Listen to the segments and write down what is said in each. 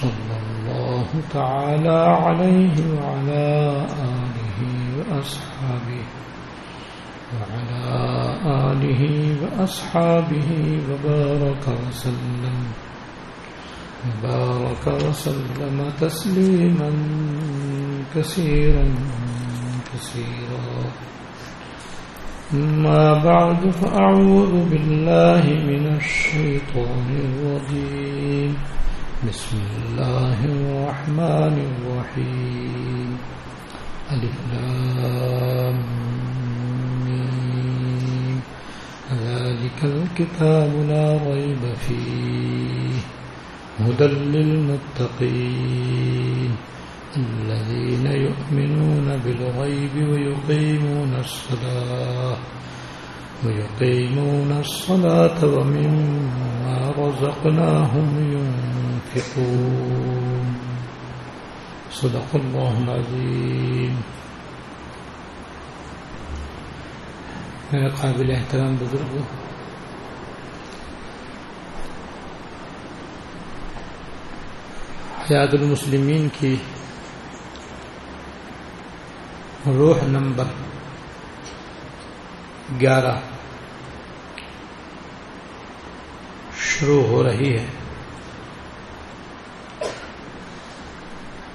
صلى الله تعالى عليه وعلى آله وأصحابه وعلى آله وأصحابه وبارك وسلم وبارك وسلم تسليما كثيرا كثيرا ما بعد فأعوذ بالله من الشيطان الرجيم بسم الله الرحمن الرحيم. ألف لام ذلك الكتاب لا ريب فيه. هدى للمتقين. الذين يؤمنون بالغيب ويقيمون الصلاة. ويقيمون الصلاة ومما رزقناهم ينفقون. صدق الله العظيم میرے قابل احترام بزرگ حیات المسلمین کی روح نمبر گیارہ شروع ہو رہی ہے۔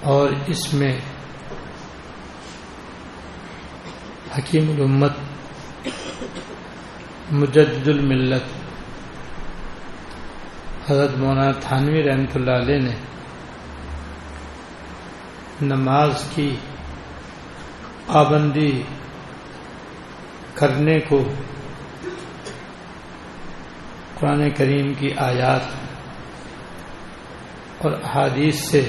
اور اس میں حکیم الامت مجد الملت حضرت مولانا تھانوی رحمۃ اللہ علیہ نے نماز کی پابندی کرنے کو قرآن کریم کی آیات اور احادیث سے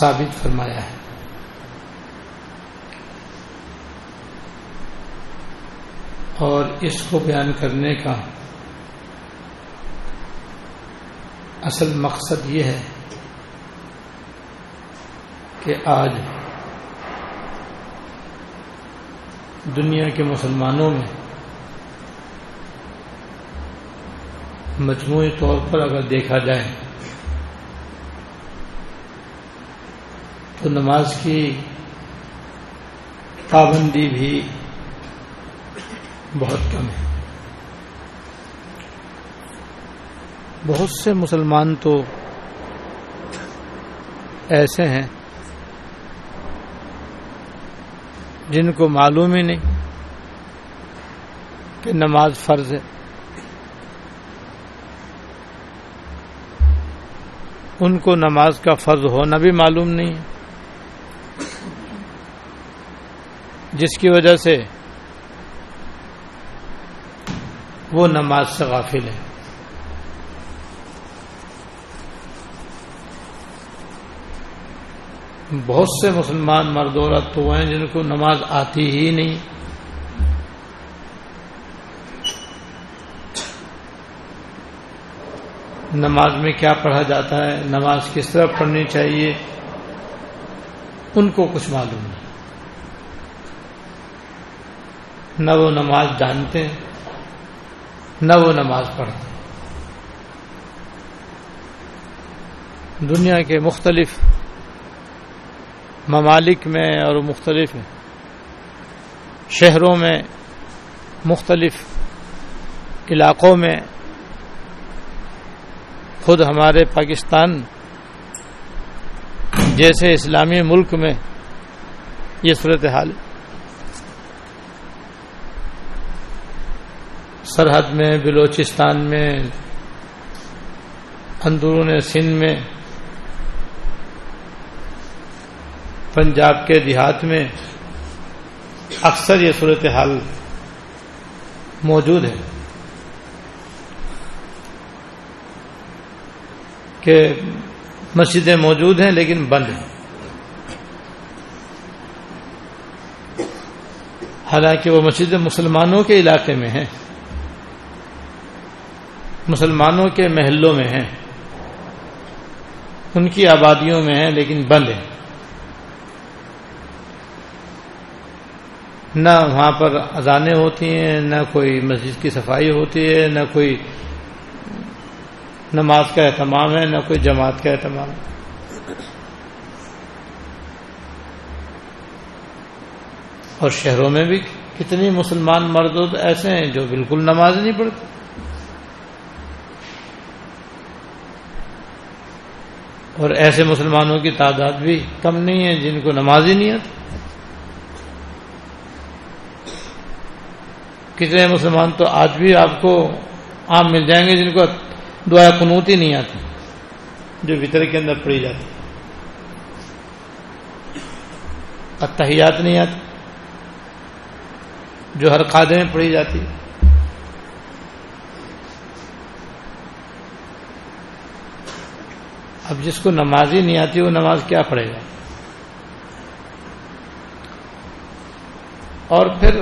ثابت فرمایا ہے۔ اور اس کو بیان کرنے کا اصل مقصد یہ ہے کہ آج دنیا کے مسلمانوں میں مجموعی طور پر اگر دیکھا جائے تو نماز کی پابندی بھی بہت کم ہے۔ بہت سے مسلمان تو ایسے ہیں جن کو معلوم ہی نہیں کہ نماز فرض ہے۔ ان کو نماز کا فرض ہونا بھی معلوم نہیں ہے۔ جس کی وجہ سے وہ نماز سے غافل ہے۔ بہت سے مسلمان مرد عورت تو ہیں جن کو نماز آتی ہی نہیں۔ نماز میں کیا پڑھا جاتا ہے؟ نماز کس طرح پڑھنی چاہیے؟ ان کو کچھ معلوم نہیں۔ نہ وہ نماز جانتے ہیں، نہ وہ نماز پڑھتے دنیا کے مختلف ممالک میں اور مختلف شہروں میں، مختلف علاقوں میں خود ہمارے پاکستان جیسے اسلامی ملک میں یہ صورت حال سرحد میں، بلوچستان میں، اندرون سندھ میں، پنجاب کے دیہات میں اکثر یہ صورت حال موجود ہے کہ مسجدیں موجود ہیں لیکن بند ہیں۔ حالانکہ وہ مسجد مسلمانوں کے علاقے میں ہیں۔ مسلمانوں کے محلوں میں ہیں۔ ان کی آبادیوں میں ہیں، لیکن بند ہیں۔ نہ وہاں پر اذانیں ہوتی ہیں، نہ کوئی مسجد کی صفائی ہوتی ہے، نہ کوئی نماز کا اہتمام ہے، نہ کوئی جماعت کا اہتمام۔ ہے اور شہروں میں بھی کتنی مسلمان مرد ایسے ہیں جو بالکل نماز نہیں پڑھتے۔ اور ایسے مسلمانوں کی تعداد بھی کم نہیں ہے جن کو نماز ہی نہیں آتی۔ کتنے مسلمان تو آج بھی آپ کو عام مل جائیں گے جن کو دعا قنوت ہی نہیں آتی، جو بطر کے اندر پڑی جاتی۔ اتحیات نہیں آتی، جو ہر قادے میں پڑھی جاتی۔ اب جس کو نماز ہی نہیں آتی وہ نماز کیا پڑھے گا؟ اور پھر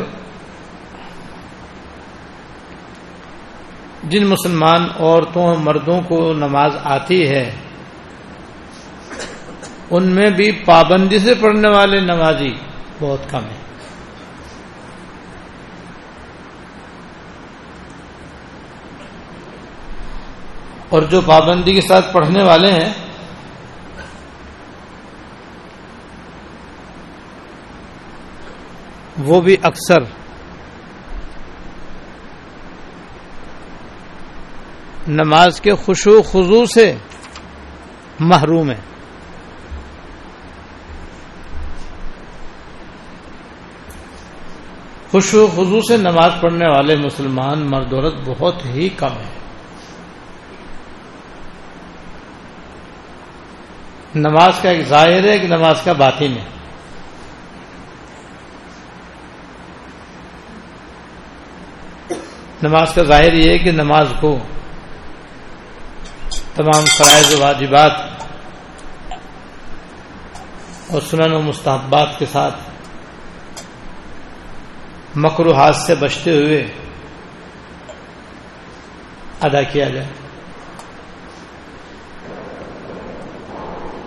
جن مسلمان عورتوں اور مردوں کو نماز آتی ہے، ان میں بھی پابندی سے پڑھنے والے نمازی بہت کم ہیں۔ اور جو پابندی کے ساتھ پڑھنے والے ہیں، وہ بھی اکثر نماز کے خوشو خضو سے محروم ہے خوشو خضو سے نماز پڑھنے والے مسلمان، مرد، عورت بہت ہی کم ہیں۔ نماز کا ایک ظاہر ہے ایک نماز کا باطن ہے۔ نماز کا ظاہر یہ ہے کہ نماز کو تمام فرائض و واجبات اور سنن و مستحبات کے ساتھ مکروحات سے بچتے ہوئے ادا کیا جائے۔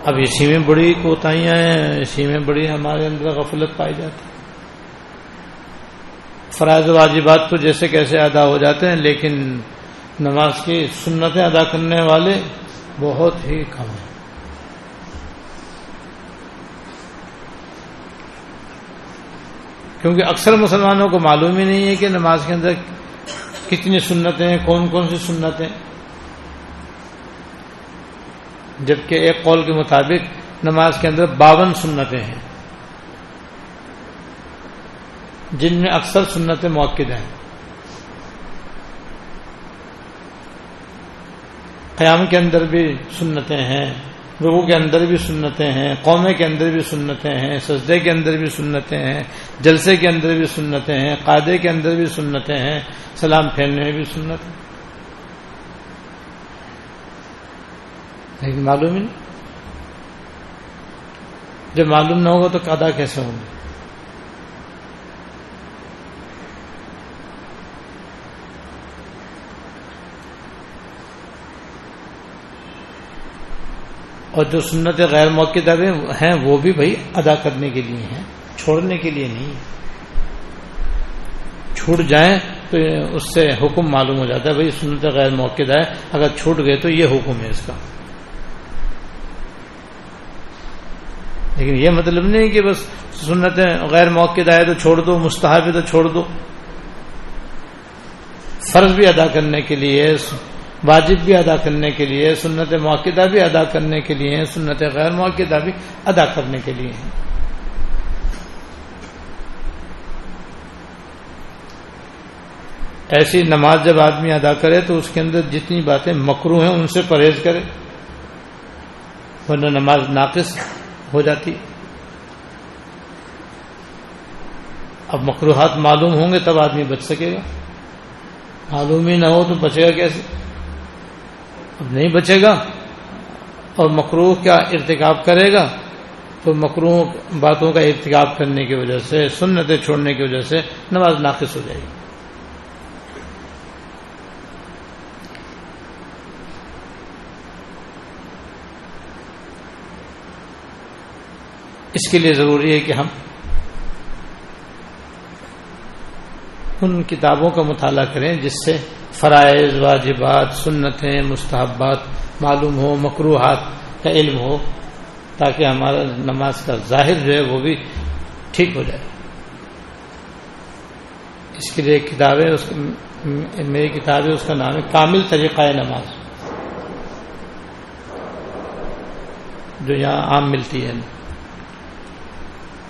اب اسی میں بڑی کوتاہیاں ہیں اسی میں بڑی ہمارے اندر غفلت پائی جاتی فرائض واجبات تو جیسے کیسے ادا ہو جاتے ہیں، لیکن نماز کی سنتیں ادا کرنے والے بہت ہی کم ہیں۔ کیونکہ اکثر مسلمانوں کو معلوم ہی نہیں ہے کہ نماز کے اندر کتنی سنتیں ہیں، کون کون سی سنتیں۔ جبکہ ایک قول کے مطابق نماز کے اندر باون سنتیں ہیں۔ جن میں اکثر سنتیں موقع ہیں۔ قیام کے اندر بھی سنتیں ہیں رغو کے اندر بھی سنتیں ہیں، قومے کے اندر بھی سنتیں ہیں، سجدے کے اندر بھی سنتیں ہیں، جلسے کے اندر بھی سنتیں ہیں قادے کے اندر بھی سنتیں ہیں، سلام پھیرنے میں بھی سنت لیکن معلوم ہی نہیں۔ جب معلوم نہ ہوگا تو قادا کیسے ہوں گے؟ اور جو سنت غیر موقع دبے ہیں، وہ بھی بھائی ادا کرنے کے لیے ہیں، چھوڑنے کے لیے نہیں۔ چھوٹ جائیں تو اس سے حکم معلوم ہو جاتا ہے بھائی سنت غیر موقع ہے اگر چھوٹ گئے تو یہ حکم ہے اس کا۔ لیکن یہ مطلب نہیں کہ بس سنتیں غیر موقع آئے تو چھوڑ دو، مستحب تو چھوڑ دو۔ فرض بھی ادا کرنے کے لیے، واجب بھی ادا کرنے کے لیے سنت موقع بھی ادا کرنے کے لیے سنت غیر موقع بھی ادا کرنے کے لیے ہیں۔ ایسی نماز جب آدمی ادا کرے تو اس کے اندر جتنی باتیں مکرو ہیں ان سے پرہیز کرے، ورنہ نماز ناقص۔ ہو جاتی۔ اب مکروحات معلوم ہوں گے تب آدمی بچ سکے گا۔ معلوم ہی نہ ہو تو بچے گا کیسے؟ اب نہیں بچے گا۔ اور مکروح کا ارتکاب کرے گا؟ تو مکروح باتوں کا ارتکاب کرنے کی وجہ سے، سنتیں چھوڑنے کی وجہ سے نماز ناقص ہو جائے گی۔ اس کے لیے ضروری ہے کہ ہم ان کتابوں کا مطالعہ کریں جس سے فرائض، واجبات، سنتیں، مستحبات معلوم ہو مقروحات کا علم ہو، تاکہ ہمارا نماز کا ظاہر جو ہے وہ بھی ٹھیک ہو جائے۔ اس کے لیے کتابیں اس میری کتابیں اس کا نام ہے کامل طریقہ نماز۔ جو یہاں عام ملتی ہے۔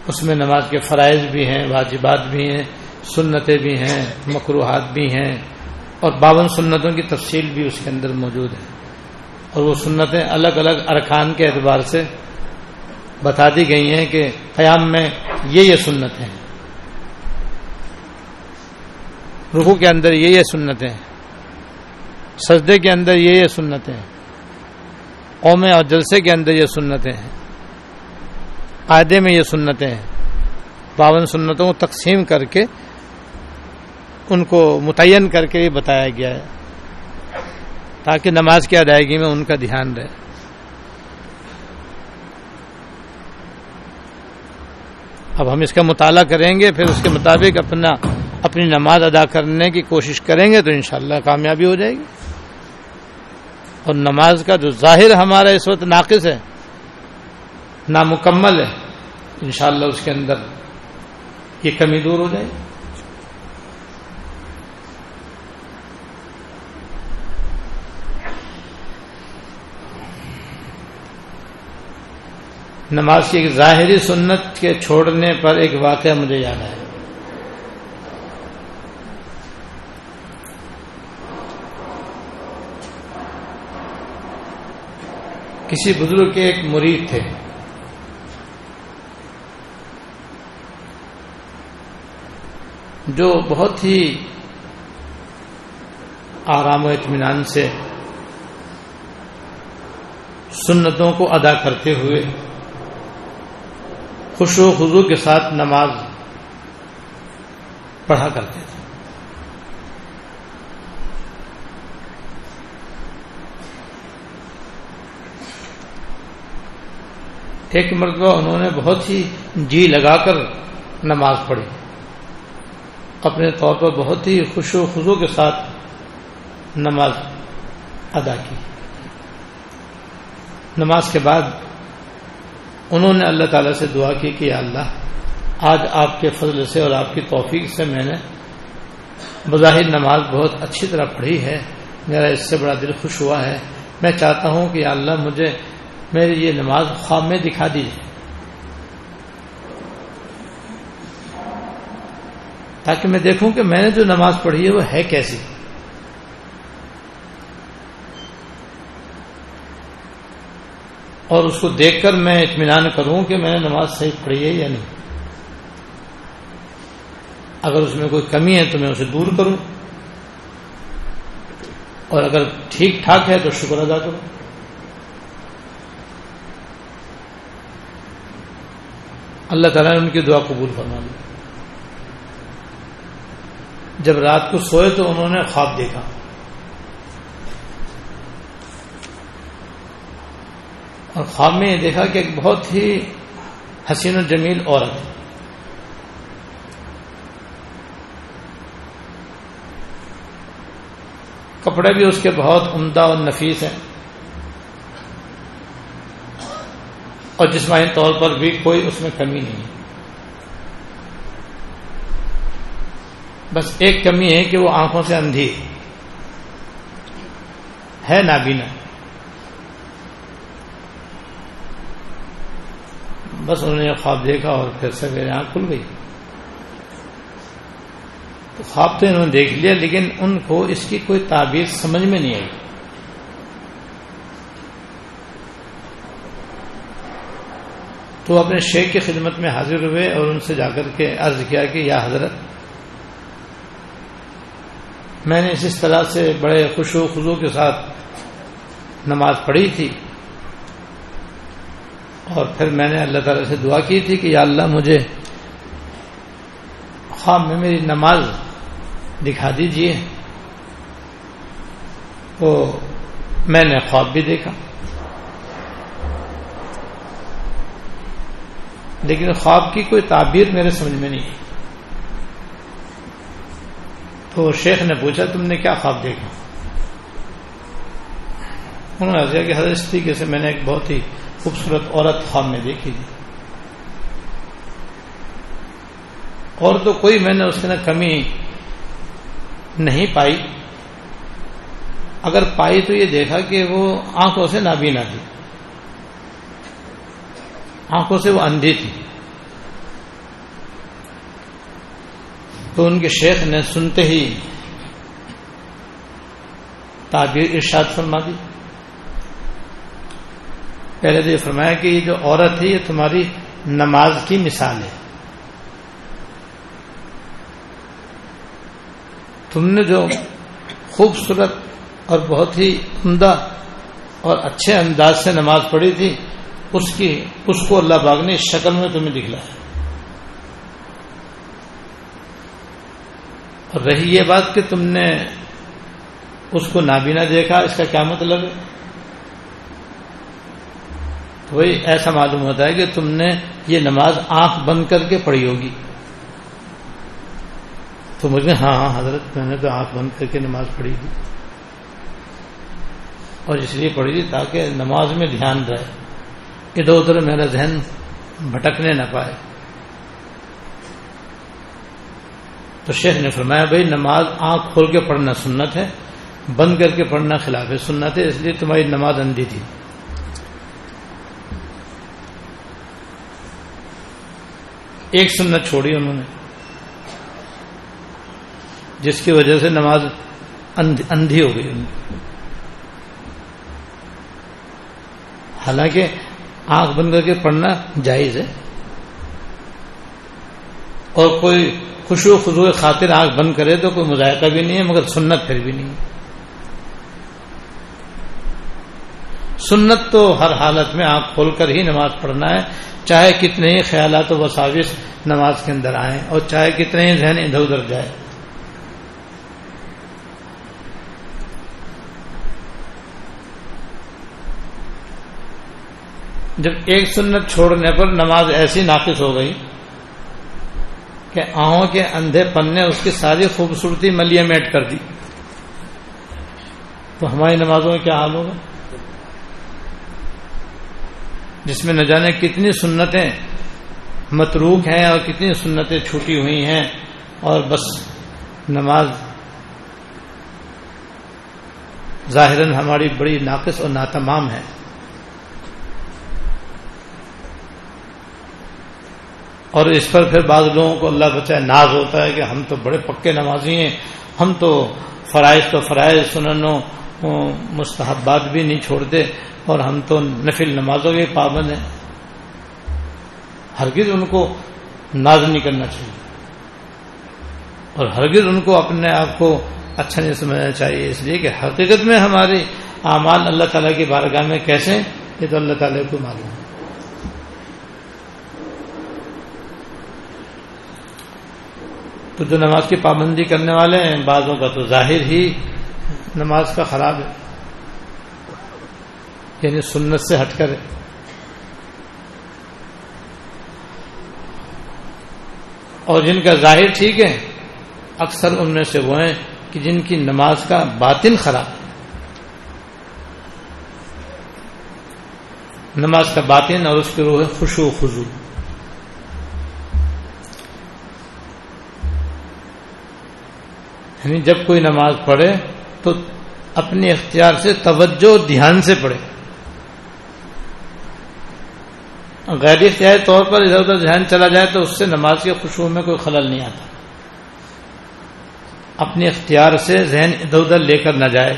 اس میں نماز کے فرائض بھی ہیں، واجبات بھی ہیں، سنتیں بھی ہیں مقروحات بھی ہیں، اور باون سنتوں کی تفصیل بھی اس کے اندر موجود ہے اور وہ سنتیں الگ الگ ارکان کے اعتبار سے بتا دی گئی ہیں کہ قیام میں یہ یہ سنت ہیں۔ رخو کے اندر یہ یہ سنتیں سجدے کے اندر یہ یہ سنتیں قومیں اور جلسے کے اندر یہ سنتیں ہیں۔ قاعدے میں یہ سنتیں ہیں۔ باون سنتوں کو تقسیم کر کے ان کو متعین کر کے بتایا گیا ہے۔ تاکہ نماز کی ادائیگی میں ان کا دھیان رہے۔ اب ہم اس کا مطالعہ کریں گے، پھر اس کے مطابق اپنا، اپنی نماز ادا کرنے کی کوشش کریں گے تو انشاءاللہ کامیابی ہو جائے گی۔ اور نماز کا جو ظاہر ہمارا اس وقت ناقص ہے نامکمل ہے۔ انشاءاللہ اس کے اندر یہ کمی دور ہو جائے۔ نماز کی ایک ظاہری سنت کے چھوڑنے پر ایک واقعہ مجھے یاد آیا۔ کسی بزرگ کے ایک مرید تھے۔ جو بہت ہی آرام و اطمینان سے سنتوں کو ادا کرتے ہوئے خوش و خزو کے ساتھ نماز پڑھا کرتے تھے۔ ایک مرتبہ انہوں نے بہت ہی جی لگا کر نماز پڑھی۔ اپنے طور پر بہت ہی خوش و خزو کے ساتھ نماز ادا کی۔ نماز کے بعد انہوں نے اللہ تعالیٰ سے دعا کی کہ اللہ، آج آپ کے فضل سے اور آپ کی توفیق سے میں نے بظاہر نماز بہت اچھی طرح پڑھی ہے، میرا اس سے بڑا دل خوش ہوا ہے۔ میں چاہتا ہوں کہ اللہ مجھے میری یہ نماز خواب میں دکھا دیجیے تاکہ میں دیکھوں کہ میں نے جو نماز پڑھی ہے وہ ہے کیسی۔ اور اس کو دیکھ کر میں اطمینان کروں کہ میں نے نماز صحیح پڑھی ہے یا نہیں۔ اگر اس میں کوئی کمی ہے تو میں اسے دور کروں۔ اور اگر ٹھیک ٹھاک ہے تو شکر ادا کروں۔ اللہ تعالیٰ نے ان کی دعا قبول فرما لی جب رات کو سوئے تو انہوں نے خواب دیکھا۔ اور خواب میں یہ دیکھا کہ ایک بہت ہی حسین و جمیل عورت کپڑے بھی اس کے بہت عمدہ اور نفیس ہیں۔ اور جسمانی طور پر بھی کوئی اس میں کمی نہیں ہے۔ بس ایک کمی ہے کہ وہ آنکھوں سے اندھی ہے نابینا۔ بس انہوں نے خواب دیکھا اور پھر سویرے آنکھ کھل گئی۔ خواب تو انہوں نے دیکھ لیا، لیکن ان کو اس کی کوئی تعبیر سمجھ میں نہیں آئی۔ تو اپنے شیخ کی خدمت میں حاضر ہوئے اور ان سے جا کر کے عرض کیا کہ یا حضرت میں نے اس طرح سے بڑے خوش و خزو کے ساتھ نماز پڑھی تھی اور پھر میں نے اللہ تعالی سے دعا کی تھی کہ یا اللہ مجھے خواب میں میری نماز دکھا دیجیے۔ تو میں نے خواب بھی دیکھا۔ لیکن خواب کی کوئی تعبیر میرے سمجھ میں نہیں تو شیخ نے پوچھا، تم نے کیا خواب دیکھا؟ انہوں نے کہا کہ حضرت اس طریقے سے میں نے ایک بہت ہی خوبصورت عورت خواب میں دیکھی تھی۔ اور تو کوئی میں نے اس کے کمی نہیں پائی۔ اگر پائی تو یہ دیکھا کہ وہ آنکھوں سے نابینا تھی۔ آنکھوں سے وہ اندھی تھی۔ تو ان کے شیخ نے سنتے ہی تعبیر ارشاد فرما دی۔ پہلے تو یہ فرمایا کہ یہ جو عورت ہے، یہ تمہاری نماز کی مثال ہے۔ تم نے جو خوبصورت اور بہت ہی عمدہ اور اچھے انداز سے نماز پڑھی تھی، اس کی، اس کو اللہ باغ نے شکل میں تمہیں دکھلایا۔ رہی یہ بات کہ تم نے اس کو نابینا دیکھا، اس کا کیا مطلب ہے؟ تو وہی ایسا معلوم ہوتا ہے کہ تم نے یہ نماز آنکھ بند کر کے پڑھی ہوگی۔ تو مجھے ہاں ہاں حضرت، میں نے تو آنکھ بند کر کے نماز پڑھی تھی۔ اور اس لیے پڑھی تھی تاکہ نماز میں دھیان رہے۔ ادھر ادھر میرا ذہن بھٹکنے نہ پائے۔ تو شیخ نے فرمایا، بھائی، نماز آنکھ کھول کے پڑھنا سنت ہے، بند کر کے پڑھنا خلاف ہے سنت ہے، اس لیے تمہاری نماز اندھی تھی. ایک سنت چھوڑی انہوں نے، جس کی وجہ سے نماز اندھی ہو گئی ان حالانکہ آنکھ بند کر کے پڑھنا جائز ہے اور کوئی خوشو خزو خاطر آنکھ بند کرے تو کوئی مذائقہ بھی نہیں ہے، مگر سنت پھر بھی نہیں ہے۔ سنت تو ہر حالت میں آنکھ کھول کر ہی نماز پڑھنا ہے۔ چاہے کتنے ہی خیالات و وساوس نماز کے اندر آئیں اور چاہے کتنے ہی ذہن ادھر ادھر جائے۔ جب ایک سنت چھوڑنے پر نماز ایسی ناقص ہو گئی کہ آہوں کے اندھے پن نے اس کی ساری خوبصورتی ملیہ میٹ کر دی۔ تو ہماری نمازوں میں کیا حال ہوگا؟ جس میں نہ جانے کتنی سنتیں متروک ہیں اور کتنی سنتیں چھوٹی ہوئی ہیں اور بس نماز ظاہر ہماری بڑی ناقص اور ناتمام ہے۔ اور اس پر پھر بعض لوگوں کو اللہ بچائے ناز ہوتا ہے کہ ہم تو بڑے پکے نمازی ہیں، ہم تو فرائض تو فرائض، سننوں مستحبات بھی نہیں چھوڑتے اور ہم تو نفل نمازوں کے پابند ہیں۔ ہرگز ان کو ناز نہیں کرنا چاہیے۔ اور ہرگز ان کو اپنے آپ کو اچھا نہیں سمجھنا چاہیے۔ اس لیے کہ حقیقت میں ہمارے اعمال اللہ تعالیٰ کی بارگاہ میں کیسے یہ تو اللہ تعالیٰ کو معلوم ہے۔ تو جو نماز کی پابندی کرنے والے ہیں، بعضوں کا تو ظاہر ہی نماز کا خراب ہے۔ یعنی سنت سے ہٹ کر اور جن کا ظاہر ٹھیک ہے، اکثر ان میں سے وہ ہیں کہ جن کی نماز کا باطن خراب ہے۔ نماز کا باطن اور اس کی روح خوشو خزو یعنی جب کوئی نماز پڑھے تو اپنے اختیار سے توجہ دھیان سے پڑھے۔ غیر اختیاری طور پر ادھر ادھر ذہن چلا جائے تو اس سے نماز کے خوشبو میں کوئی خلل نہیں آتا۔ اپنے اختیار سے ذہن ادھر ادھر لے کر نہ جائے۔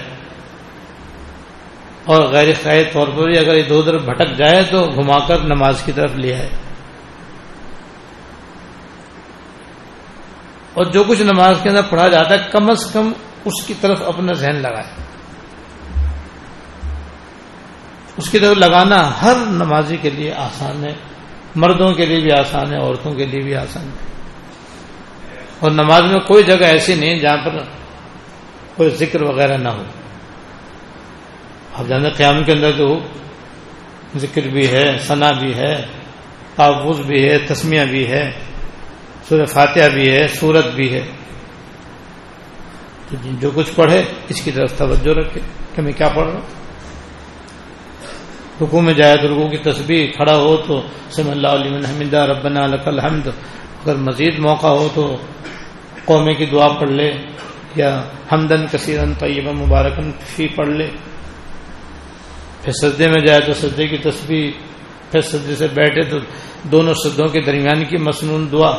اور غیر خیر طور پر بھی اگر ادھر ادھر بھٹک جائے تو گھما کر نماز کی طرف لے آئے۔ اور جو کچھ نماز کے اندر پڑھا جاتا ہے، کم از کم اس کی طرف اپنا ذہن لگائے۔ اس کی طرف لگانا ہر نمازی کے لیے آسان ہے، مردوں کے لیے بھی آسان ہے، عورتوں کے لیے بھی آسان ہے۔ اور نماز میں کوئی جگہ ایسی نہیں جہاں پر کوئی ذکر وغیرہ نہ ہو۔ آپ جانتے قیام کے اندر تو ذکر بھی ہے، ثنا بھی ہے تعوض بھی ہے، تسمیہ بھی ہے۔ سور فاتحہ بھی ہے، سورت بھی ہے۔ تو جو کچھ پڑھے، اس کی طرف توجہ رکھے۔ کہ میں کیا پڑھ رہا ہوں؟ رکو میں جائے تو رکو کی تصویر کھڑا ہو تو سم اللہ علیہ حمدہ، ربنا لک الحمد۔ اگر مزید موقع ہو تو قومے کی دعا پڑھ لے۔ یا حمدن کثیرن طیبہ مبارکن فی پڑھ لے۔ پھر سجدے میں جائے تو سجدے کی تصویر پھر سجدے سے بیٹھے تو دونوں سجدوں کے درمیان کی مصنون دعا۔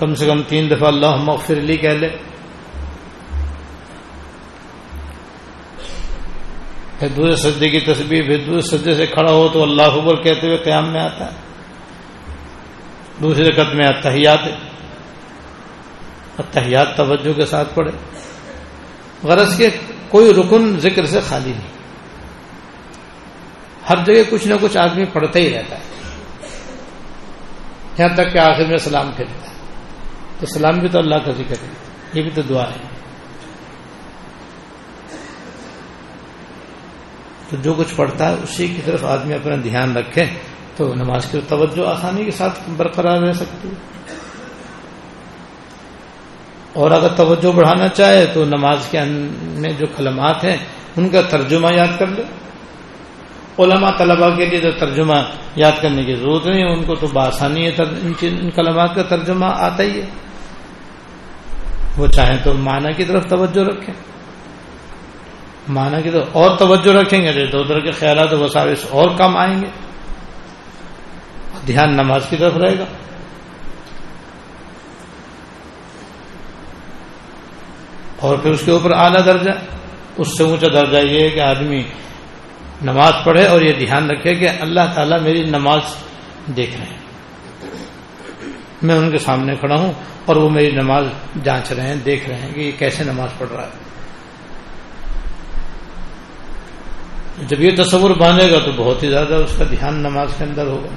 کم سے کم تین دفعہ اللہ مغفر علی کہہ لے۔ پھر دوسرے سجدے کی تصویر پھر دوسرے سجدے سے کھڑا ہو تو اللہ اکبر کہتے ہوئے قیام میں آتا ہے۔ دوسرے قد میں اتحیات اتحیات توجہ کے ساتھ پڑھے غرض کے کوئی رکن ذکر سے خالی نہیں۔ ہر جگہ کچھ نہ کچھ آدمی پڑھتا ہی رہتا ہے۔ یہاں تک کہ آخر میں سلام کرتا ہے۔ تو سلام بھی تو اللہ کا ذکر ہے، یہ بھی تو دعا ہے۔ تو جو کچھ پڑھتا ہے، اسی کی طرف آدمی اپنا دھیان رکھے، تو نماز کی توجہ آسانی کے ساتھ برقرار رہ سکتی ہے۔ اور اگر توجہ بڑھانا چاہے، تو نماز کے میں جو کلمات ہیں، ان کا ترجمہ یاد کر لے۔ علماء طلبا کے لیے تو ترجمہ یاد کرنے کی ضرورت نہیں ہے، ان کو تو بآسانی ہے ان کلمات کا ترجمہ آتا ہی ہے۔ وہ چاہیں تو معنی کی طرف توجہ رکھیں۔ معنی کی طرف اور توجہ رکھیں گے تو ادھر کے خیالات وہ اور کم آئیں گے۔ دھیان نماز کی طرف رہے گا۔ اور پھر اس کے اوپر اعلیٰ درجہ۔ اس سے اونچا درجہ یہ ہے کہ آدمی نماز پڑھے اور یہ دھیان رکھے کہ اللہ تعالیٰ میری نماز دیکھ رہے ہیں۔ میں ان کے سامنے کھڑا ہوں۔ اور وہ میری نماز جانچ رہے ہیں، دیکھ رہے ہیں کہ یہ کیسے نماز پڑھ رہا ہے۔ جب یہ تصور باندھے گا تو بہت ہی زیادہ اس کا دھیان نماز کے اندر ہوگا۔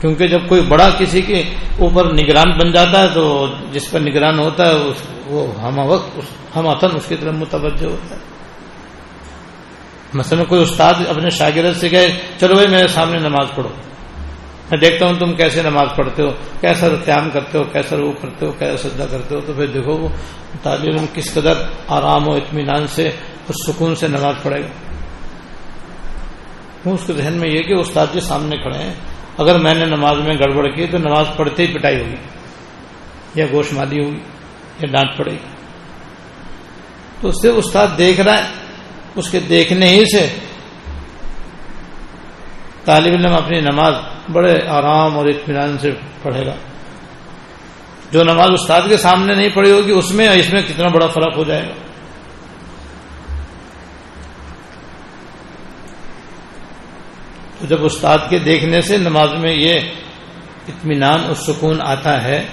کیونکہ جب کوئی بڑا کسی کے اوپر نگران بن جاتا ہے تو جس پر نگران ہوتا ہے وہ ہم وقت ہم اتن اس کی طرف متوجہ ہوتا ہے۔ مثلا کوئی استاد اپنے شاگرد سے کہے، چلو بھائی میرے سامنے نماز پڑھو میں دیکھتا ہوں تم کیسے نماز پڑھتے ہو، کیسا قیام کرتے ہو، کیسا وہ کرتے ہو، کیسا سجدہ کرتے ہو، تو پھر دیکھو وہ طالب علم کس قدر آرام و اطمینان سے اس سکون سے نماز پڑھے گا۔ اس کے ذہن میں یہ کہ استاد کے سامنے کھڑے ہیں، اگر میں نے نماز میں گڑبڑ کی تو نماز پڑھتے ہی پٹائی ہوگی، یا گوشت مالی ہوگی، یا ڈانٹ پڑے گی۔ تو اس سے استاد دیکھ رہا ہے، اس کے دیکھنے ہی سے طالب علم اپنی نماز بڑے آرام اور اطمینان سے پڑھے گا۔ جو نماز استاد کے سامنے نہیں پڑھی ہوگی، اس میں اس میں کتنا بڑا فرق ہو جائے گا۔ تو جب استاد کے دیکھنے سے نماز میں یہ اطمینان اور سکون آتا ہے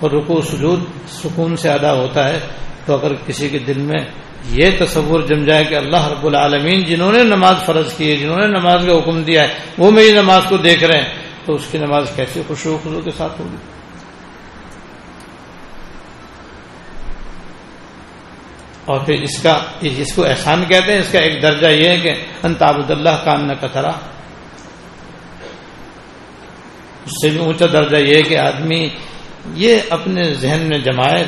اور رکو سجود سکون سے ادا ہوتا ہے، تو اگر کسی کے دل میں یہ تصور جم جائے کہ اللہ رب العالمین جنہوں نے نماز فرض کی ہے، جنہوں نے نماز کا حکم دیا ہے، وہ میری نماز کو دیکھ رہے ہیں، تو اس کی نماز کیسے خوشو خزو کے ساتھ ہوگی؟ اور پھر اس کا اس کو احسان کہتے ہیں، اس کا ایک درجہ یہ ہے کہ انتاب اللہ کام نہ کترا اس سے بھی اونچا درجہ یہ ہے کہ آدمی یہ اپنے ذہن میں جمائے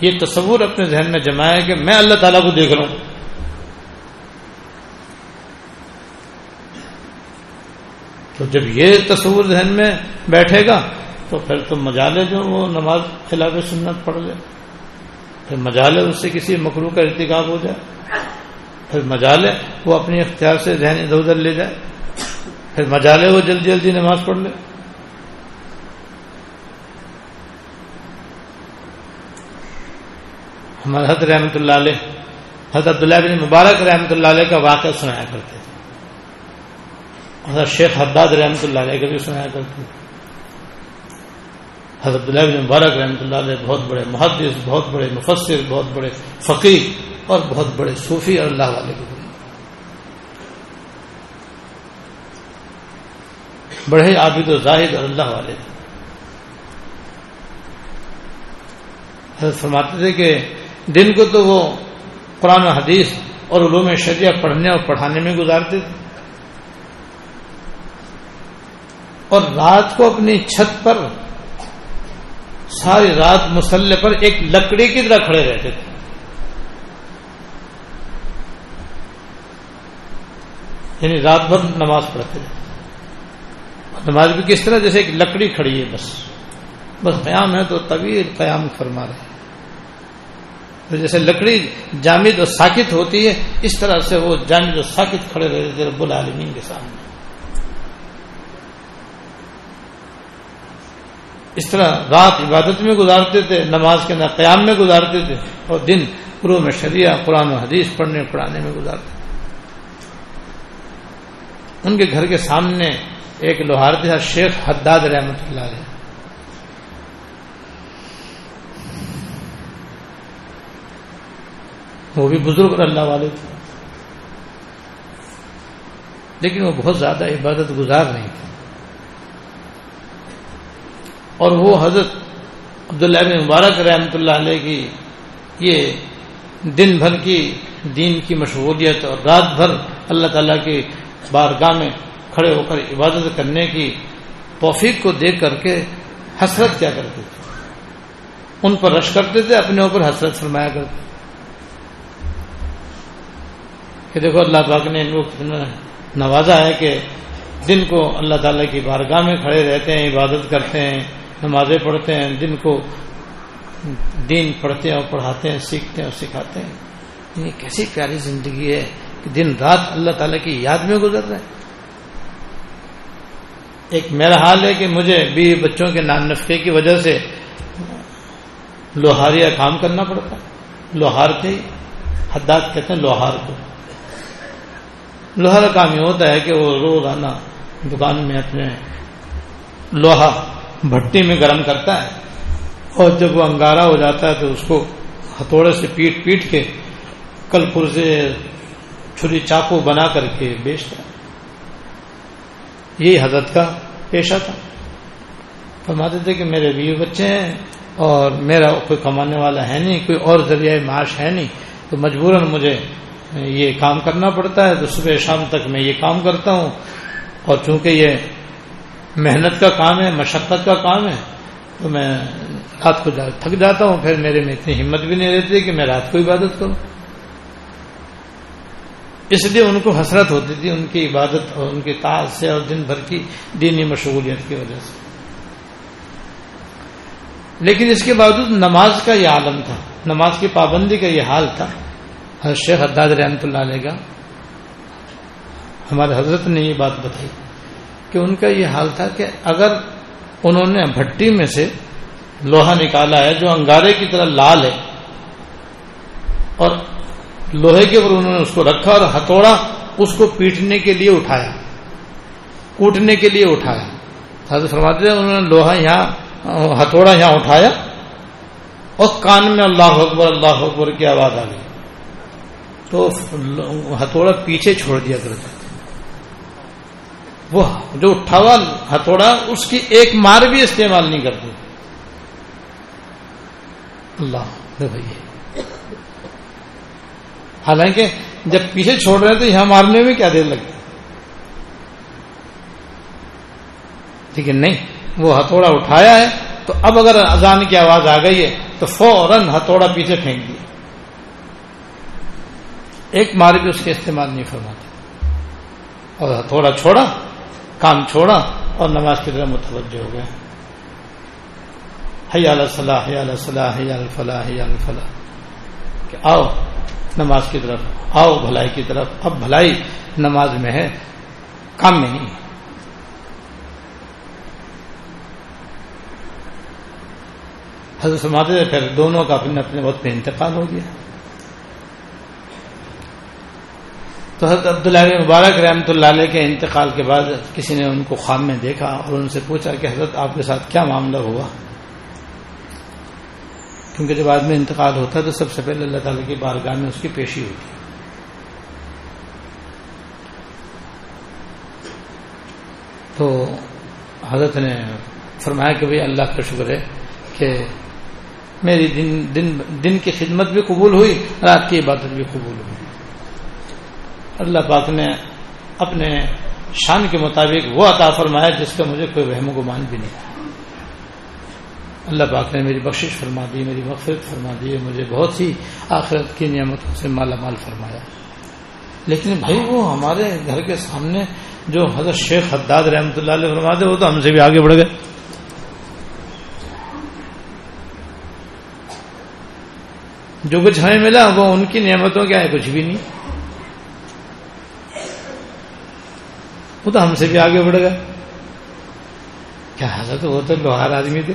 یہ تصور اپنے ذہن میں جمائے کہ میں اللہ تعالیٰ کو دیکھ رہا ہوں تو جب یہ تصور ذہن میں بیٹھے گا تو پھر تو مجالے جو وہ نماز خلاف سنت پڑھ لے۔ پھر مجالے اس سے کسی مکرو کا ارتکاب ہو جائے۔ پھر مجالے وہ اپنی اختیار سے ذہن ادھر ادھر لے جائے۔ پھر مجالے وہ جلدی جلدی نماز پڑھ لے۔ ہمارے حضرت رحمۃ اللہ علیہ، حضرت عبداللہ بن مبارک رحمۃ اللہ علیہ کا واقعہ سنایا کرتے تھے حضرت شیخ حداد رحمۃ اللہ علیہ کا بھی سنایا کرتے تھے حضرت عبداللہ بن مبارک رحمۃ اللہ علیہ بہت بڑے محدث، بہت بڑے مفسر، بہت بڑے فقیر اور بہت بڑے صوفی اور اللہ والے کے بڑے عابد و زاہد اور اللہ والے۔ حضرت فرماتے تھے کہ دن کو تو وہ قرآن و حدیث اور علوم شریعہ پڑھنے اور پڑھانے میں گزارتے تھے۔ اور رات کو اپنی چھت پر ساری رات مسلح پر ایک لکڑی کی طرح کھڑے رہتے تھے۔ یعنی رات بھر نماز پڑھتے تھے۔ نماز بھی کس طرح؟ جیسے ایک لکڑی کھڑی ہے بس۔ بس قیام ہے تو طویل قیام فرما رہے تو جیسے لکڑی جامد اور ساکت ہوتی ہے، اس طرح سے وہ جامد اور ساکت کھڑے رہتے تھے رب العالمین کے سامنے۔ اس طرح رات عبادت میں گزارتے تھے، نماز کے اندر قیام میں گزارتے تھے اور دن پرو میں شریعہ، قرآن و حدیث پڑھنے پڑھانے میں گزارتے تھے۔ ان کے گھر کے سامنے ایک لوہار تھا، شیخ حداد رحمت اللہ علیہ۔ وہ بھی بزرگ اللہ والے تھے۔ لیکن وہ بہت زیادہ عبادت گزار نہیں تھے۔ اور وہ حضرت عبداللہ بن مبارک رحمۃ اللہ علیہ کی یہ دن بھر کی دین کی مشغولیت اور رات بھر اللہ تعالیٰ کی بارگاہ میں کھڑے ہو کر عبادت کرنے کی توفیق کو دیکھ کر کے حسرت کیا کرتے تھے۔ ان پر رش کرتے تھے، اپنے اوپر حسرت فرمایا کرتے کہ دیکھو اللہ پاک نے ان کو نوازا ہے کہ دن کو اللہ تعالیٰ کی بارگاہ میں کھڑے رہتے ہیں، عبادت کرتے ہیں، نمازیں پڑھتے ہیں، دن کو دین پڑھتے ہیں اور پڑھاتے ہیں، سیکھتے ہیں اور سکھاتے ہیں۔ یہ کیسی پیاری زندگی ہے کہ دن رات اللہ تعالیٰ کی یاد میں گزر رہے ہیں ایک میرا حال ہے کہ مجھے بھی بچوں کے نان نفقے کی وجہ سے لوہاریا کام کرنا پڑتا ہے۔ لوہار کے حداد کہتے ہیں لوہار کو۔ لوہار کام یہ ہوتا ہے کہ وہ روزانہ دکان میں اپنے لوہا بھٹی میں گرم کرتا ہے اور جب وہ انگارا ہو جاتا ہے تو اس کو ہتھوڑے سے پیٹ پیٹ کے کل پرزے چھری چاقو بنا کر کے بیچتا ہے۔ یہی حضرت کا پیشہ تھا۔ فرماتے تھے کہ میرے بیوی بچے ہیں اور میرا کوئی کمانے والا ہے نہیں، کوئی اور ذریعہ معاش ہے نہیں، تو مجبوراً مجھے یہ کام کرنا پڑتا ہے تو صبح شام تک میں یہ کام کرتا ہوں اور چونکہ یہ محنت کا کام ہے، مشقت کا کام ہے، تو میں رات کو تھک جاتا ہوں، پھر میرے میں اتنی ہمت بھی نہیں رہتی کہ میں رات کو عبادت کروں۔ اس لیے ان کو حسرت ہوتی تھی، ان کی عبادت اور ان کی تاج سے اور دن بھر کی دینی مشغولیت کی وجہ سے۔ لیکن اس کے باوجود نماز کا یہ عالم تھا، نماز کی پابندی کا یہ حال تھا۔ حضرت شیخ حداد رحمۃ اللہ علیہ کا ہمارے حضرت نے یہ بات بتائی کہ ان کا یہ حال تھا کہ اگر انہوں نے بھٹی میں سے لوہا نکالا ہے جو انگارے کی طرح لال ہے اور لوہے کے اوپر انہوں نے اس کو رکھا اور ہتھوڑا اس کو پیٹنے کے لیے اٹھایا، کوٹنے کے لیے اٹھایا۔ حضرت فرماتے ہیں انہوں نے لوہا یہاں، ہتھوڑا یہاں اٹھایا اور کان میں اللہ اکبر اللہ اکبر کی آواز آ گئی۔ تو ہتھوڑا پیچھے چھوڑ دیا کرتا وہ جو اٹھا ہوا ہتھوڑا، اس کی ایک مار بھی استعمال نہیں کرتے۔ اللہ بھائی۔ حالانکہ جب پیچھے چھوڑ رہے تو یہاں مارنے میں کیا دیر لگتی؟ ٹھیک ہے نہیں، وہ ہتھوڑا اٹھایا ہے تو اب اگر اذان کی آواز آ گئی ہے تو فوراً ہتھوڑا پیچھے پھینک دیا۔ ایک مار بھی اس کے استعمال نہیں فرماتے اور ہتھوڑا چھوڑا، کام چھوڑا اور نماز کی طرح متوجہ ہو گیا۔ حیال صلاح حیال صلاح حیال فلاح حیال کہ آؤ، نماز کی طرف، آؤ بھلائی کی طرف۔ اب بھلائی نماز میں ہے، کام میں نہیں۔ حضرت فرماتے تھے، پھر دونوں کا اپنے اپنے وقت پہ انتقال ہو گیا۔ تو حضرت عبداللہ مبارک رحمۃ اللہ علیہ کے انتقال کے بعد کسی نے ان کو خواب میں دیکھا اور ان سے پوچھا کہ حضرت آپ کے ساتھ کیا معاملہ ہوا؟ کیونکہ جب آدمی انتقال ہوتا ہے تو سب سے پہلے اللہ تعالیٰ کی بارگاہ میں اس کی پیشی ہوتی ہے۔ تو حضرت نے فرمایا کہ بھائی اللہ کا شکر ہے کہ میری دن دن دن کی خدمت بھی قبول ہوئی، رات کی عبادت بھی قبول ہوئی۔ اللہ پاک نے اپنے شان کے مطابق وہ عطا فرمایا جس کا مجھے کوئی وہم و گمان بھی نہیں تھا۔ اللہ پاک نے میری بخشش فرما دی، میری مغفرت فرما دی، مجھے بہت سی آخرت کی نعمتوں سے مالا مال فرمایا۔ لیکن بھائی وہ ہمارے گھر کے سامنے جو حضرت شیخ حداد رحمۃ اللہ علیہ فرماتے وہ تو ہم سے بھی آگے بڑھ گئے۔ جو کچھ ہمیں ملا وہ ان کی نعمتوں کیا ہے کچھ بھی نہیں۔ وہ تو ہم سے بھی آگے بڑھ گئے۔ کیا حضرت وہ تو لوہار آدمی تھے۔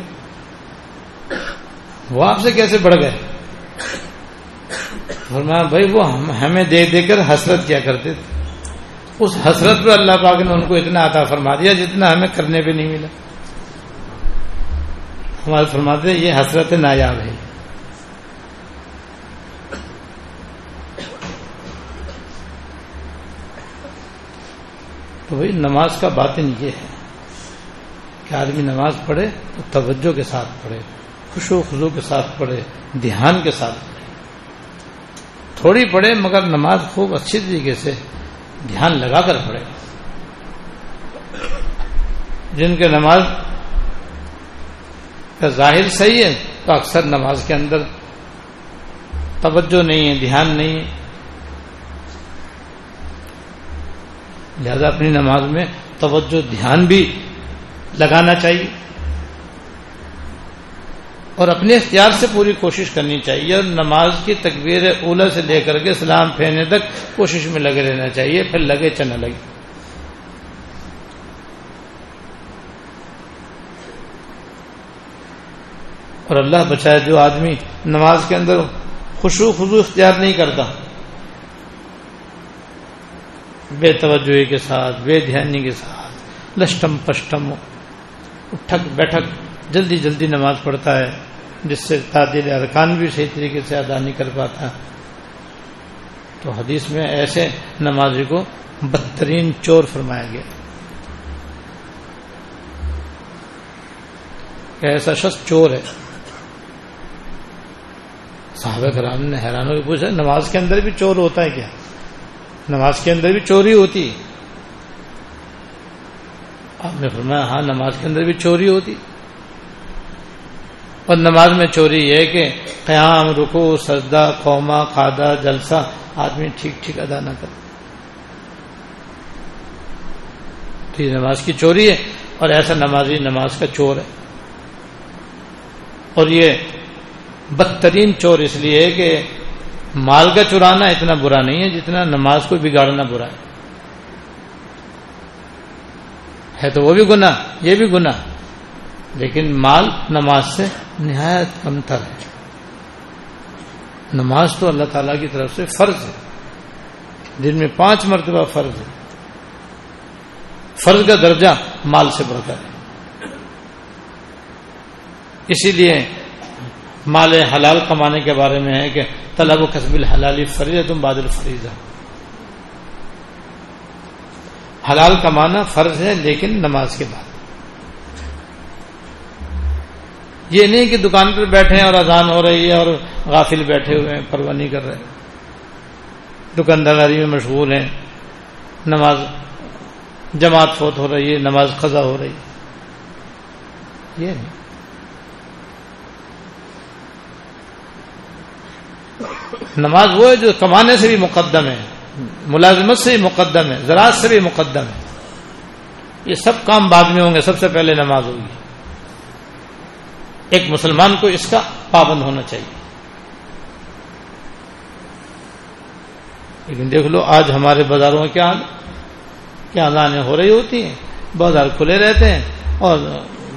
وہ آپ سے کیسے بڑھ گئے؟ فرمایا، بھائی وہ ہمیں دے دے کر حسرت کیا کرتے تھے۔ اس حسرت پہ اللہ پاک نے ان کو اتنا عطا فرما دیا جتنا ہمیں کرنے پہ نہیں ملا۔ ہمارے فرماتے یہ حسرت نایاب ہے۔ تو بھائی نماز کا باطن یہ ہے کہ آدمی نماز پڑھے تو توجہ کے ساتھ پڑھے، خوش و خزو کے ساتھ پڑھے، دھیان کے ساتھ پڑھے۔ تھوڑی پڑھے مگر نماز خوب اچھی طریقے سے دھیان لگا کر پڑھے۔ جن کے نماز کا ظاہر صحیح ہے تو اکثر نماز کے اندر توجہ نہیں ہے، دھیان نہیں ہے۔ لہذا اپنی نماز میں توجہ، دھیان بھی لگانا چاہیے اور اپنے اختیار سے پوری کوشش کرنی چاہیے اور نماز کی تکبیر اولا سے لے کر کے سلام پھیرنے تک کوشش میں لگے رہنا چاہیے، پھر لگے چنا لگے۔ اور اللہ بچائے جو آدمی نماز کے اندر خوشو خزو اختیار نہیں کرتا بے توجہی کے ساتھ، بے دھیانی کے ساتھ، لشٹم پشٹم، اٹھک بیٹھک، جلدی جلدی نماز پڑھتا ہے، جس سے تعدیل ارکان بھی صحیح طریقے سے ادا نہیں کر پاتا۔ تو حدیث میں ایسے نمازی کو بدترین چور فرمایا گیا۔ کہ ایسا شخص چور ہے۔ صحابہ کرام نے حیرانوں کی پوچھا، نماز کے اندر بھی چور ہوتا ہے کیا؟ نماز کے اندر بھی چوری ہوتی آپ نے فرمایا ہاں نماز کے اندر بھی چوری ہوتی۔ اور نماز میں چوری یہ کہ قیام رکو سجدہ قوما قادہ، جلسہ، آدمی ٹھیک ٹھیک ادا نہ کرے۔ تو یہ نماز کی چوری ہے اور ایسا نمازی نماز کا چور ہے۔ اور یہ بدترین چور اس لیے ہے کہ مال کا چرانا اتنا برا نہیں ہے جتنا نماز کو بگاڑنا برا ہے۔ ہے تو وہ بھی گنا یہ بھی گنا لیکن مال نماز سے نہایت کمتر ہے۔ نماز تو اللہ تعالی کی طرف سے فرض ہے۔ جن میں پانچ مرتبہ فرض ہے۔ فرض کا درجہ مال سے بڑھ کر ہے۔ اسی لیے مال حلال کمانے کے بارے میں ہے کہ طلب و قصب الحلالی فریض ہے تم بادل فریض حلال کمانا فرض ہے لیکن نماز کے بعد. یہ نہیں کہ دکان پر بیٹھے ہیں اور اذان ہو رہی ہے اور غافل بیٹھے ہوئے ہیں پرواہ نہیں کر رہے دکانداری میں مشغول ہیں، نماز جماعت فوت ہو رہی ہے، نماز خزا ہو رہی ہے. یہ نہیں. نماز وہ ہے جو کمانے سے بھی مقدم ہے، ملازمت سے بھی مقدم ہے، زراعت سے بھی مقدم ہے۔ یہ سب کام بعد میں ہوں گے، سب سے پہلے نماز ہوگی۔ ایک مسلمان کو اس کا پابند ہونا چاہیے۔ لیکن دیکھ لو، آج ہمارے بازاروں میں کیا کیا لانیں ہو رہی ہوتی ہیں؟ بازار کھلے رہتے ہیں اور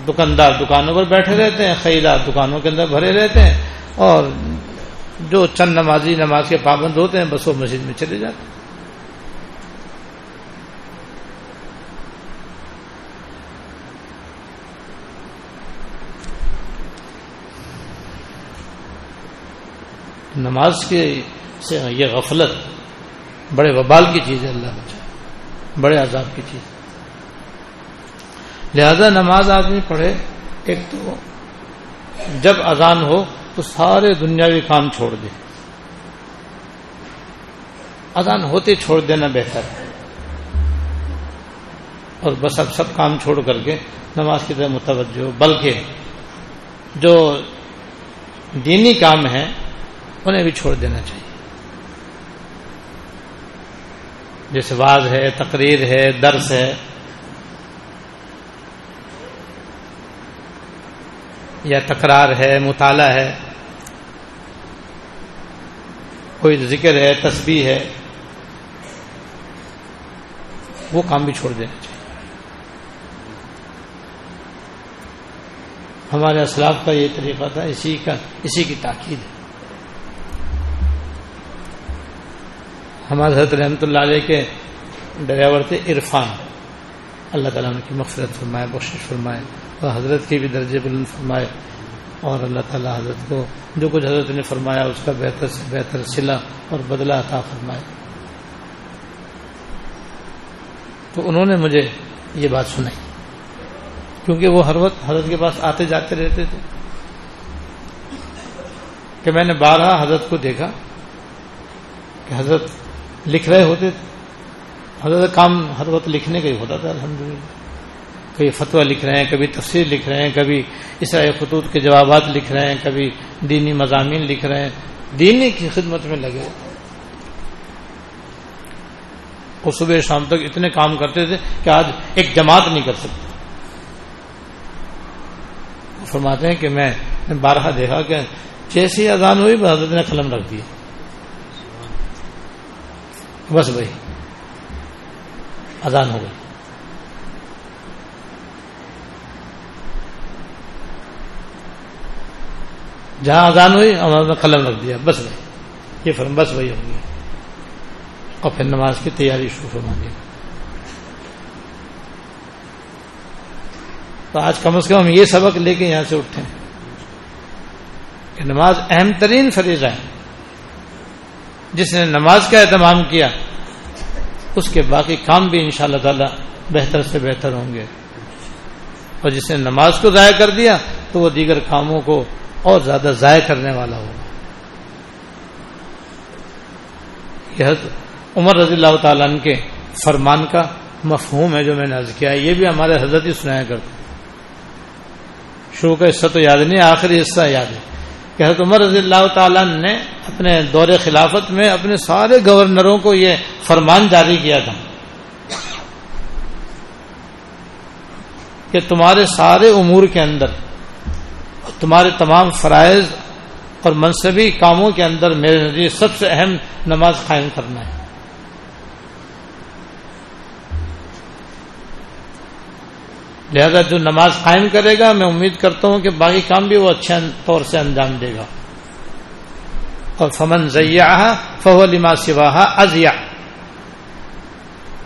دکاندار دکانوں پر بیٹھے رہتے ہیں، خریدار دکانوں کے اندر بھرے رہتے ہیں اور جو چند نمازی نماز کے پابند ہوتے ہیں، بس وہ مسجد میں چلے جاتے ہیں۔ نماز کے سے یہ غفلت بڑے وبال کی چیز ہے، اللہ بچا بڑے عذاب کی چیز لہذا نماز آدمی پڑھے، ایک تو جب اذان ہو تو سارے دنیاوی کام چھوڑ دے۔ اذان ہوتے چھوڑ دینا بہتر۔ ہے اور بس اب سب کام چھوڑ کر کے نماز کی طرح متوجہ۔ بلکہ جو دینی کام ہے، انہیں بھی چھوڑ دینا چاہیے۔ جیسے واز ہے، تقریر ہے، درس ہے۔ یا تکرار ہے، مطالعہ ہے، کوئی ذکر ہے، تسبیح ہے، وہ کام بھی چھوڑ دینا چاہیے۔ ہمارے اسلاف کا یہ طریقہ تھا، اسی کا، اسی کی تاکید ہے۔ ہمارے حضرت رحمۃ اللہ علیہ کے ڈرائیور تھے، عرفان۔ اللہ تعالیٰ نے کی مغفرت فرمائے بخش فرمائے۔ اور حضرت کی بھی درجے بلند فرمائے اور اللہ تعالیٰ حضرت کو جو کچھ حضرت نے فرمایا اس کا بہتر سے بہتر سلا اور بدلہ عطا فرمائے۔ تو انہوں نے مجھے یہ بات سنائی، کیونکہ وہ ہر وقت حضرت کے پاس آتے جاتے رہتے تھے۔ کہ میں نے بارہ حضرت کو دیکھا کہ حضرت لکھ رہے ہوتے تھے۔ حضرت کام ہر وقت لکھنے کا ہی ہوتا تھا الحمد للہ کبھی فتویٰ لکھ رہے ہیں، کبھی تفسیر لکھ رہے ہیں، کبھی اسرائیل خطوط کے جوابات لکھ رہے ہیں، کبھی دینی مضامین لکھ رہے ہیں۔ دینی کی خدمت میں لگے وہ صبح شام تک اتنے کام کرتے تھے کہ آج ایک جماعت نہیں کر سکتے۔ فرماتے ہیں کہ میں بارہ دیکھا کہ جیسی اذان ہوئی حضرت نے قلم رکھ دیا بس بھائی اذان ہو گئی۔ جہاں اذان ہوئی ہمارے نے قلم رکھ دیا، بس بھائی یہ فرم، بس وہی ہو گیا اور پھر نماز کی تیاری شروع فرما دی۔ تو آج کم از کم ہم یہ سبق لے کے یہاں سے اٹھے کہ نماز اہم ترین فریضہ ہے۔ جس نے نماز کا اہتمام کیا، اس کے باقی کام بھی ان شاء اللہ تعالی بہتر سے بہتر ہوں گے۔ اور جس نے نماز کو ضائع کر دیا، تو وہ دیگر کاموں کو اور زیادہ ضائع کرنے والا ہوگا یہ عمر رضی اللہ تعالیٰ کے فرمان کا مفہوم ہے جو میں نے عرض کیا یہ بھی ہمارے حضرت ہی سنایا کرتے شروع کا حصہ تو یاد نہیں، آخری حصہ یاد ہے۔ کہ حضرت عمر رضی اللہ تعالیٰ نے اپنے دور خلافت میں اپنے سارے گورنروں کو یہ فرمان جاری کیا تھا کہ تمہارے سارے امور کے اندر تمہارے تمام فرائض اور منصبی کاموں کے اندر میرے نظریے سب سے اہم نماز قائم کرنا ہے۔ لہذا جو نماز قائم کرے گا، میں امید کرتا ہوں کہ باقی کام بھی وہ اچھے طور سے انجام دے گا۔ اور فمن ضیا فو لما سواہا ازیا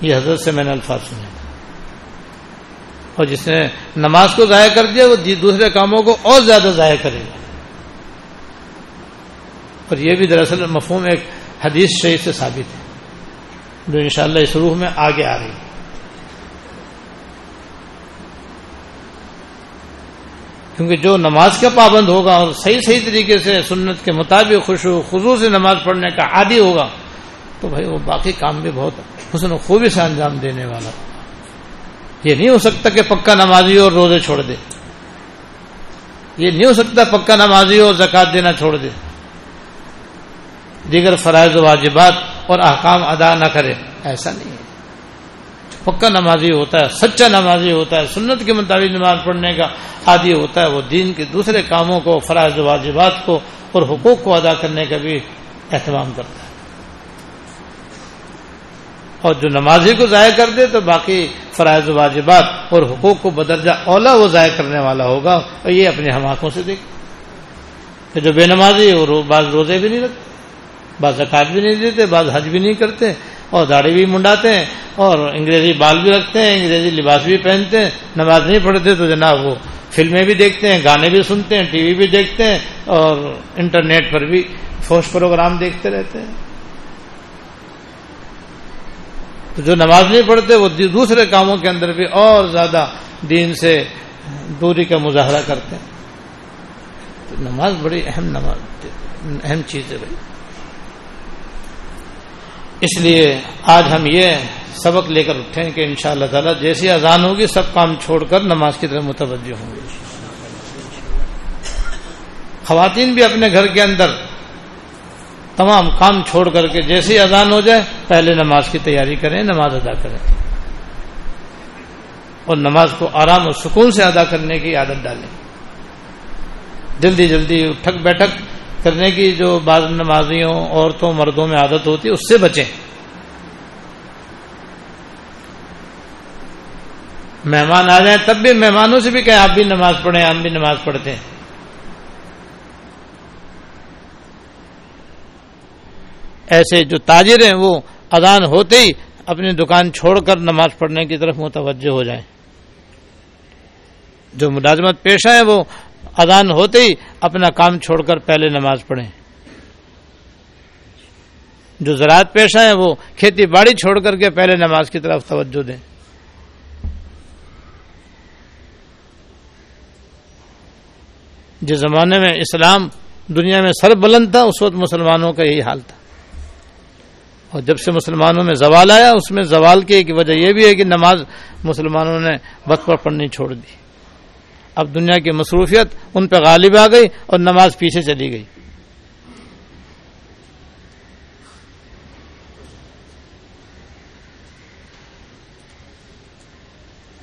یہ حضرت سے میں نے الفاظ سنے۔ اور جس نے نماز کو ضائع کر دیا، وہ دوسرے کاموں کو اور زیادہ ضائع کرے گا۔ اور یہ بھی دراصل مفہوم ایک حدیث شہید سے ثابت ہے، جو انشاءاللہ اس روح میں آگے آ رہی ہے۔ کیونکہ جو نماز کا پابند ہوگا اور صحیح صحیح طریقے سے سنت کے مطابق خوش خضو سے نماز پڑھنے کا عادی ہوگا، تو بھائی وہ باقی کام بھی بہت حسن و خوبی سے انجام دینے والا۔ یہ نہیں ہو سکتا کہ پکا نمازی اور روزے چھوڑ دے۔ یہ نہیں ہو سکتا پکا نمازی اور زکات دینا چھوڑ دے۔ دیگر فرائض و واجبات اور احکام ادا نہ کرے۔ ایسا نہیں ہے۔ پکا نمازی ہوتا ہے، سچا نمازی ہوتا ہے، سنت کے مطابق نماز پڑھنے کا عادی ہوتا ہے۔ وہ دین کے دوسرے کاموں کو، فرائض واجبات کو اور حقوق کو ادا کرنے کا بھی اہتمام کرتا ہے۔ اور جو نمازی کو ضائع کر دے تو باقی فرائض واجبات اور حقوق کو بدرجہ اولا وہ ضائع کرنے والا ہوگا اور یہ اپنے ہم آنکھوں سے دیکھ کہ جو بے نمازی وہ بعض روزے بھی نہیں رکھتے، بعض زکات بھی نہیں دیتے، بعض حج بھی نہیں کرتے اور داڑھی بھی منڈاتے ہیں اور انگریزی بال بھی رکھتے ہیں، انگریزی لباس بھی پہنتے ہیں، نماز نہیں پڑھتے تو جناب وہ فلمیں بھی دیکھتے ہیں، گانے بھی سنتے ہیں، ٹی وی بھی دیکھتے ہیں اور انٹرنیٹ پر بھی فوش پروگرام دیکھتے رہتے ہیں۔ تو جو نماز نہیں پڑھتے، وہ دوسرے کاموں کے اندر بھی اور زیادہ دین سے دوری کا مظاہرہ کرتے ہیں۔ تو نماز بڑی اہم نماز اہم چیز ہے بھائی۔ اس لیے آج ہم یہ سبق لے کر اٹھیں کہ ان شاء اللہ تعالی جیسی اذان ہوگی، سب کام چھوڑ کر نماز کی طرف متوجہ ہوں گے۔ خواتین بھی اپنے گھر کے اندر تمام کام چھوڑ کر کے جیسی اذان ہو جائے، پہلے نماز کی تیاری کریں، نماز ادا کریں۔ اور نماز کو آرام اور سکون سے ادا کرنے کی عادت ڈالیں۔ جلدی جلدی اٹھک بیٹھک کرنے کی جو بعض نمازیوں، عورتوں، مردوں میں عادت ہوتی ہے، اس سے بچیں۔ مہمان آ جائیں، تب بھی مہمانوں سے بھی کہیں، آپ بھی نماز پڑھیں، ہم بھی نماز پڑھتے ہیں۔ ایسے جو تاجر ہیں وہ اذان ہوتے ہی اپنی دکان چھوڑ کر نماز پڑھنے کی طرف متوجہ ہو جائیں۔ جو ملازمت پیشہ ہے وہ اذان ہوتے ہی اپنا کام چھوڑ کر پہلے نماز پڑھیں۔ جو زراعت پیشہ ہے وہ کھیتی باڑی چھوڑ کر کے پہلے نماز کی طرف توجہ دیں۔ جس زمانے میں اسلام دنیا میں سر بلند تھا، اس وقت مسلمانوں کا یہی حال تھا۔ اور جب سے مسلمانوں میں زوال آیا، اس میں زوال کی ایک وجہ یہ بھی ہے کہ نماز مسلمانوں نے وقت پر پڑھنی چھوڑ دی۔ اب دنیا کی مصروفیت ان پہ غالب آ گئی اور نماز پیچھے چلی گئی۔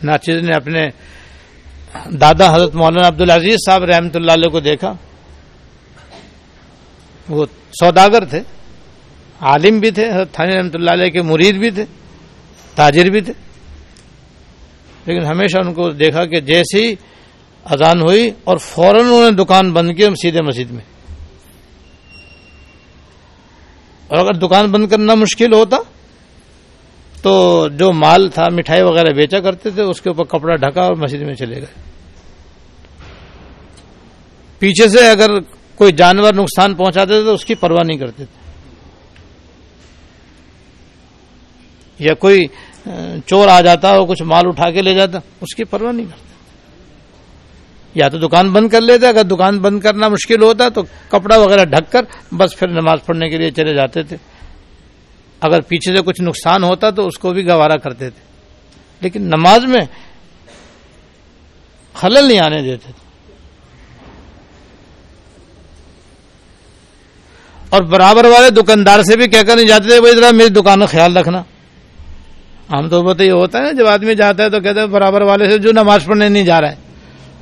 ناچیز نے اپنے دادا حضرت مولانا عبد العزیز صاحب رحمۃ اللہ علیہ کو دیکھا۔ وہ سوداگر تھے۔ عالم بھی تھے حضرت تھانی رحمۃ اللہ علیہ کے مرید بھی تھے، تاجر بھی تھے۔ لیکن ہمیشہ ان کو دیکھا کہ جیسی اذان ہوئی اور فوراً انہوں نے دکان بند کی سیدھے مسجد میں۔ اور اگر دکان بند کرنا مشکل ہوتا تو جو مال تھا، مٹھائی وغیرہ بیچا کرتے تھے، اس کے اوپر کپڑا ڈھکا اور مسجد میں چلے گئے۔ پیچھے سے اگر کوئی جانور نقصان پہنچاتے تھے تو اس کی پرواہ نہیں کرتے تھے۔ یا کوئی چور آ جاتا اور کچھ مال اٹھا کے لے جاتا، اس کی پرواہ نہیں کرتے یا تو دکان بند کر لیتے اگر دکان بند کرنا مشکل ہوتا تو کپڑا وغیرہ ڈھک کر بس پھر نماز پڑھنے کے لیے چلے جاتے تھے۔ اگر پیچھے سے کچھ نقصان ہوتا تو اس کو بھی گوارا کرتے تھے۔ لیکن نماز میں خلل نہیں آنے دیتے تھے۔ اور برابر والے دکاندار سے بھی کہہ کر نہیں جاتے تھے، بھائی ذرا میری دکان کا خیال رکھنا۔ عام طور پر تو یہ ہوتا ہے جب آدمی جاتا ہے تو کہتے ہیں، برابر والے سے جو نماز پڑھنے نہیں جا رہا ہے۔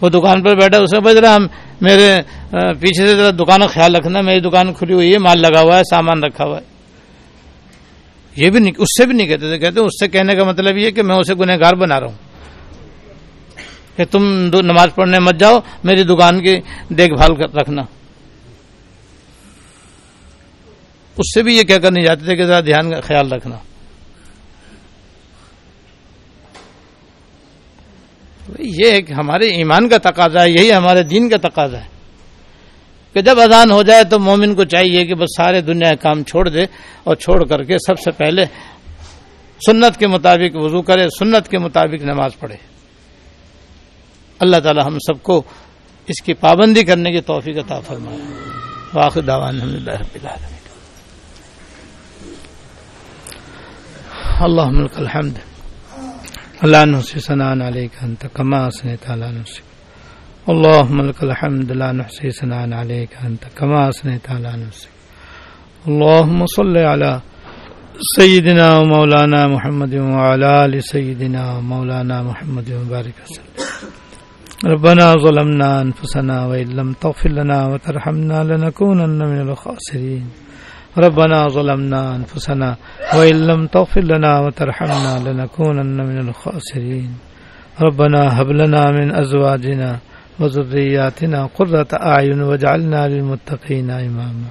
وہ دکان پر بیٹھا اسے بج رہا ہم میرے پیچھے سے دکان کا خیال رکھنا، میری دکان کھلی ہوئی ہے، مال لگا ہوا ہے، سامان رکھا ہوا ہے۔ یہ بھی نہیں، اس سے بھی نہیں کہتے تھے، کہتے اس سے کہنے کا مطلب یہ کہ میں اسے گنہ گار بنا رہا ہوں۔ کہ تم نماز پڑھنے مت جاؤ، میری دکان کی دیکھ بھال رکھنا۔ اس سے بھی یہ کہہ کر نہیں جاتے تھے کہ ذرا دھیان کا خیال رکھنا۔ یہ ایک ہمارے ایمان کا تقاضا ہے، یہی ہمارے دین کا تقاضا ہے۔ کہ جب اذان ہو جائے تو مومن کو چاہیے کہ بس سارے دنیا کام چھوڑ دے اور چھوڑ کر کے سب سے پہلے سنت کے مطابق وضو کرے، سنت کے مطابق نماز پڑھے۔ اللہ تعالی ہم سب کو اس کی پابندی کرنے کی توفیق عطا فرمائے۔ واقع دعوان اللہ ملک الحمد۔ لا نحصي ثناء عليك أنت كما أثنيت على نفسك اللهم لك الحمد لا نحصي ثناء عليك أنت كما أثنيت على نفسك اللهم صل على سيدنا ومولانا محمد وعلى آل سيدنا ومولانا محمد و وبارك وسلم. ربنا ظلمنا أنفسنا وإن لم تغفر لنا وترحمنا لنكونن من الخاسرين ربنا ظلمنا أنفسنا وإن لم تغفر لنا وترحمنا لنكونن من الخاسرين. ربنا هب لنا من أزواجنا وذرياتنا قرة أعين واجعلنا للمتقين إماما.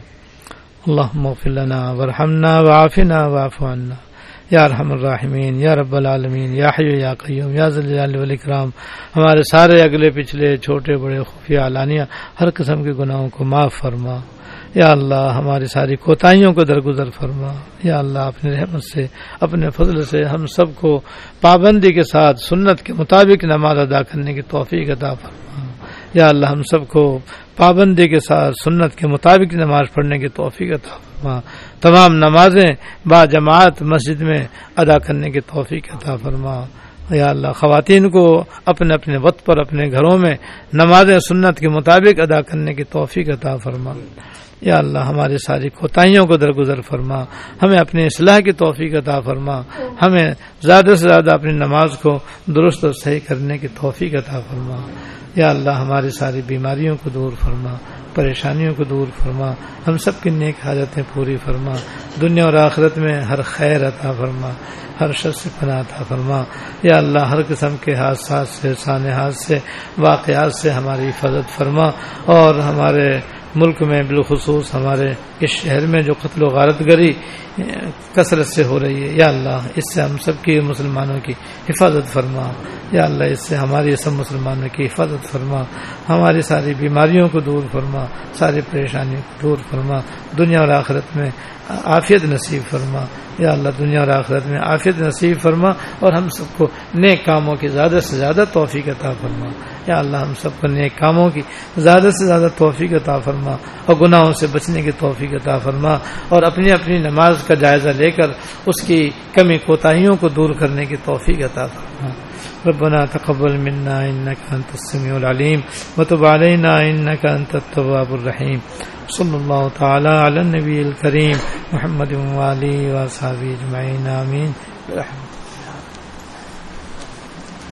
اللهم اغفر لنا وارحمنا وعافنا واعف عنا. یا رحم الرحمین یا رب العالمین یا حیو یا قیوم یا ذل والاکرام ہمارے سارے اگلے پچھلے چھوٹے بڑے خفیہ علانیہ ہر قسم کے گناہوں کو معاف فرما. یا اللہ ہماری ساری کوتاہیوں کو درگزر فرما۔ یا اللہ اپنے رحمت سے، اپنے فضل سے ہم سب کو پابندی کے ساتھ، سنت کے مطابق نماز ادا کرنے کی توفیق عطا فرما۔ یا اللہ ہم سب کو پابندی کے ساتھ، سنت کے مطابق نماز پڑھنے کی توفیق عطا فرما۔ تمام نمازیں با جماعت مسجد میں ادا کرنے کی توفیق عطا فرما۔ یا اللہ خواتین کو اپنے اپنے وقت پر، اپنے گھروں میں نمازیں سنت کے مطابق ادا کرنے کی توفیق عطا فرما۔ یا اللہ ہماری ساری کوتاہیوں کو درگزر فرما، ہمیں اپنی اصلاح کی توفیق عطا فرما، ہمیں زیادہ سے زیادہ اپنی نماز کو درست اور صحیح کرنے کی توفیق عطا فرما۔ یا اللہ ہماری ساری بیماریوں کو دور فرما، پریشانیوں کو دور فرما، ہم سب کی نیک حاجتیں پوری فرما۔ دنیا اور آخرت میں ہر خیر عطا فرما، ہر شخص سے پناہ عطا فرما۔ یا اللہ ہر قسم کے حادثات سے سانحات سے، واقعات سے ہماری حفاظت فرما اور ہمارے ملک میں بالخصوص ہمارے اس شہر میں جو قتل و غارت گری، کثرت سے ہو رہی ہے۔ یا اللہ، اس سے ہم سب کی مسلمانوں کی حفاظت فرما۔ یا اللہ، اس سے ہماری سب مسلمانوں کی حفاظت فرما۔ ہماری ساری بیماریوں کو دور فرما۔ ساری پریشانیوں کو دور فرما۔ دنیا اور آخرت میں عافیت نصیب فرما۔ یا اللہ، دنیا اور آخرت میں عافیت نصیب فرما اور ہم سب کو نیک کاموں کی زیادہ سے زیادہ توفیق عطا فرما۔ یا اللہ ہم سب کو نیک کاموں کی زیادہ سے زیادہ توفیق عطا فرما اور گناہوں سے بچنے کی توفیق عطا فرما اور اپنی اپنی نماز کا جائزہ لے کر اس کی کمی کوتاہیوں کو دور کرنے کی توفیق عطا فرما۔ ربنا تقبل منا انك انت السميع العليم وتب علينا انك انت التواب الرحيم صلى الله تعالى على النبي الكريم محمد وعلي واصحابه اجمعين امين برحمتك